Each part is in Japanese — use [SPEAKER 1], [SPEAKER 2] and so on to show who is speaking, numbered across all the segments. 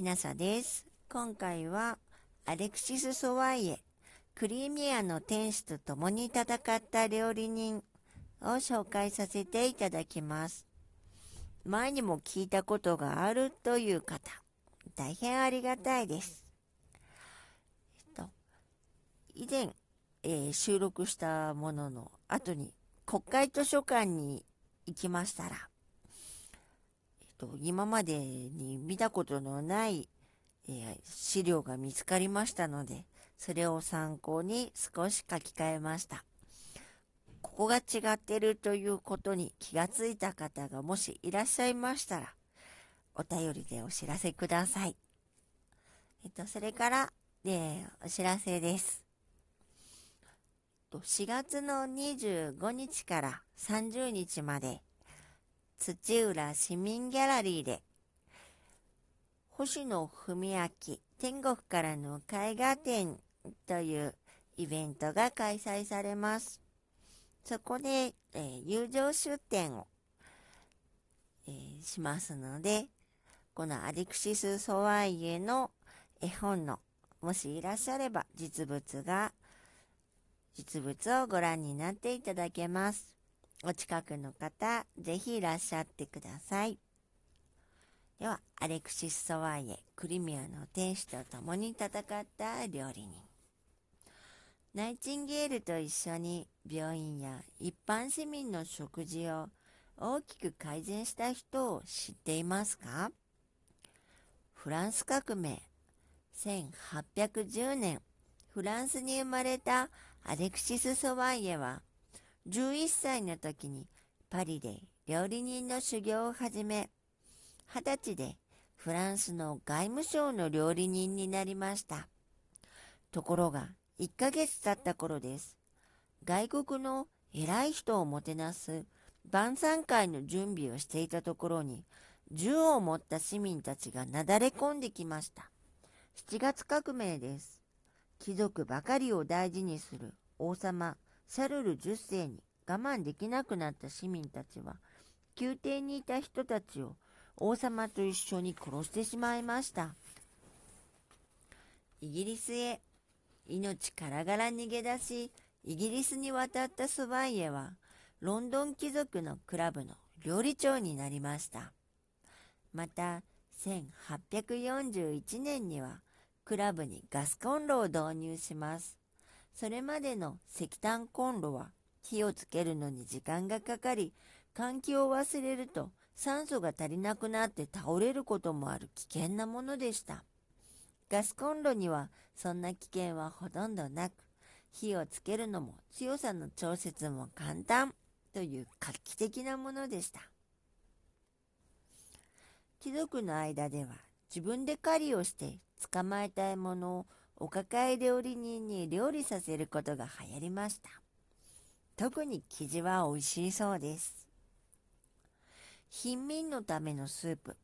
[SPEAKER 1] きなさです。今回はアレクシス・ソワイエ、クリミアの天使と共に戦った料理人を紹介させていただきます。前にも聞いたことがあるという方、大変ありがたいです。えっと、以前、えー、収録したものの後に国会図書館に行きましたら、と、今までに見たことのない、えー、資料が見つかりましたので、それを参考に少し書き換えました。ここが違ってるということに気がついた方がもしいらっしゃいましたら、お便りでお知らせください。えっと、それから、えー、お知らせです。4月の25日から30日まで、土浦市民ギャラリーで、星野文明天国からの絵画展というイベントが開催されます。そこで、えー、友情出展を、えー、しますので、このアレクシス・ソワイエの絵本の、もしいらっしゃれば実物が、実物をご覧になっていただけます。お近くの方、ぜひいらっしゃってください。では、アレクシス・ソワイエ、クリミアの天使と共に戦った料理人。ナイチンゲールと一緒に病院や一般市民の食事を大きく改善した人を知っていますか？フランス革命1810年フランスに生まれたアレクシス・ソワイエは11歳の時にパリで料理人の修行を始め20歳でフランスの外務省の料理人になりましたところが1ヶ月経った頃です。外国の偉い人をもてなす晩餐会の準備をしていたところに、銃を持った市民たちがなだれ込んできました。7月革命です。貴族ばかりを大事にする王様シャルル10世に我慢できなくなった市民たちは、宮廷にいた人たちを王様と一緒に殺してしまいました。イギリスへ命からがら逃げ出し、イギリスに渡ったソバイエは、ロンドン貴族のクラブの料理長になりました。また、1841年には、クラブにガスコンロを導入します。それまでの石炭コンロは、火をつけるのに時間がかかり、換気を忘れると酸素が足りなくなって倒れることもある危険なものでした。ガスコンロにはそんな危険はほとんどなく、火をつけるのも強さの調節も簡単という画期的なものでした。貴族の間では自分で狩りをして捕まえた獲物をお抱え料理人に料理させることが流行りました。特に生地は美味しいそうです。貧民のためのスープ。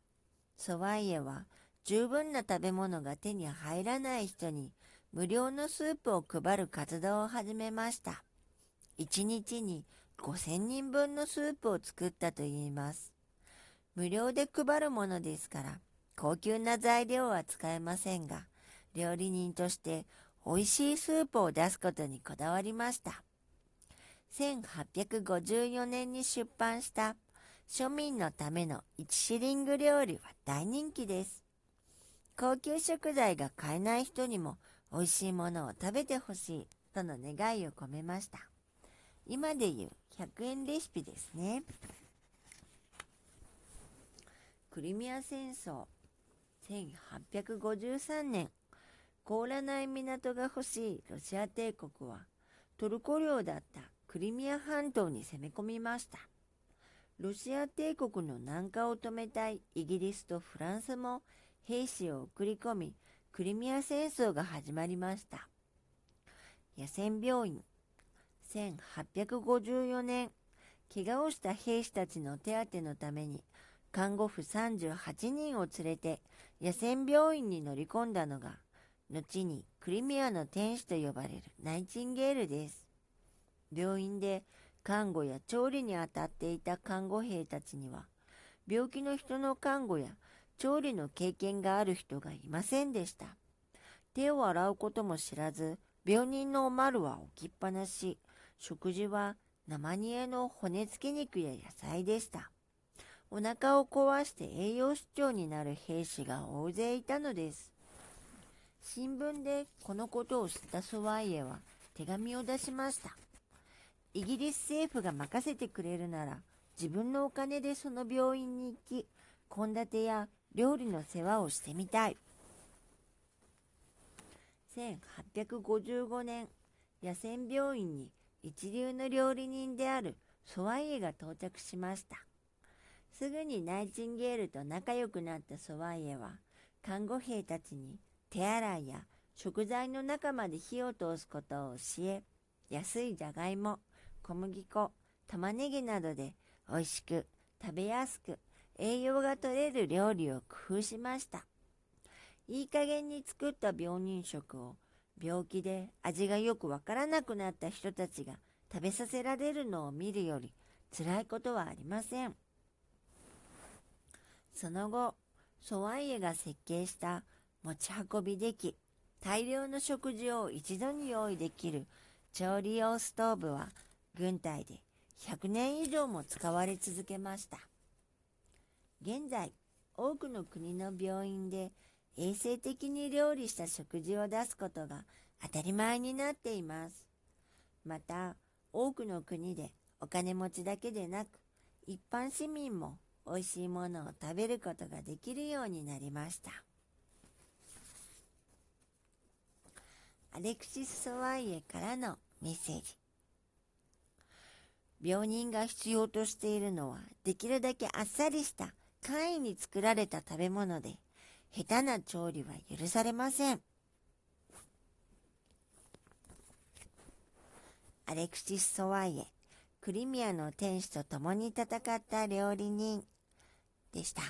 [SPEAKER 1] ソワイエは十分な食べ物が手に入らない人に無料のスープを配る活動を始めました。1日に5000人分のスープを作ったといいます。無料で配るものですから、高級な材料は使えませんが、料理人として美味しいスープを出すことにこだわりました。1854年に出版した庶民のための1シリング料理は大人気です。高級食材が買えない人にも美味しいものを食べてほしいとの願いを込めました。今で言う100円レシピですね。クリミア戦争1853年凍らない港が欲しいロシア帝国はトルコ領だったクリミア半島に攻め込みました。ロシア帝国の南下を止めたいイギリスとフランスも兵士を送り込み、クリミア戦争が始まりました。野戦病院、1854年、怪我をした兵士たちの手当てのために、看護婦38人を連れて野戦病院に乗り込んだのが、後にクリミアの天使と呼ばれるナイチンゲールです。病院で看護や調理に当たっていた看護兵たちには、病気の人の看護や調理の経験がある人がいませんでした。手を洗うことも知らず、病人のおまるは置きっぱなし、食事は生煮えの骨付き肉や野菜でした。お腹を壊して栄養失調になる兵士が大勢いたのです。新聞でこのことを知ったソワイエは手紙を出しました。イギリス政府が任せてくれるなら自分のお金でその病院に行き、献立や料理の世話をしてみたい。1855年、野戦病院に一流の料理人であるソワイエが到着しました。すぐにナイチンゲールと仲良くなったソワイエは、看護兵たちに手洗いや食材の中まで火を通すことを教え、安いじゃがいも、小麦粉、玉ねぎなどで美味しく、食べやすく、栄養が取れる料理を工夫しました。いい加減に作った病人食を病気で味がよくわからなくなった人たちが食べさせられるのを見るより辛いことはありません。その後、ソワイエが設計した持ち運びでき、大量の食事を一度に用意できる調理用ストーブは軍隊で100年以上も使われ続けました。現在、多くの国の病院で衛生的に料理した食事を出すことが当たり前になっています。また、多くの国でお金持ちだけでなく、一般市民も美味しいものを食べることができるようになりました。アレクシス・ソワイエからのメッセージ。病人が必要としているのは、できるだけあっさりした簡易に作られた食べ物で、下手な調理は許されません。アレクシス・ソワイエ、クリミアの天使と共に戦った料理人でした。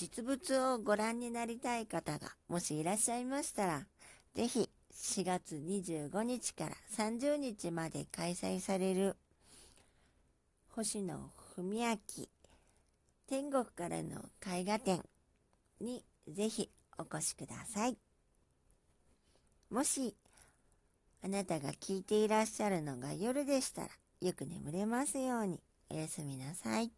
[SPEAKER 1] 実物をご覧になりたい方がもしいらっしゃいましたら、ぜひ4月25日から30日まで開催される星野文明天国からの絵画展にぜひお越しください。もしあなたが聞いていらっしゃるのが夜でしたらよく眠れますようにおやすみなさい。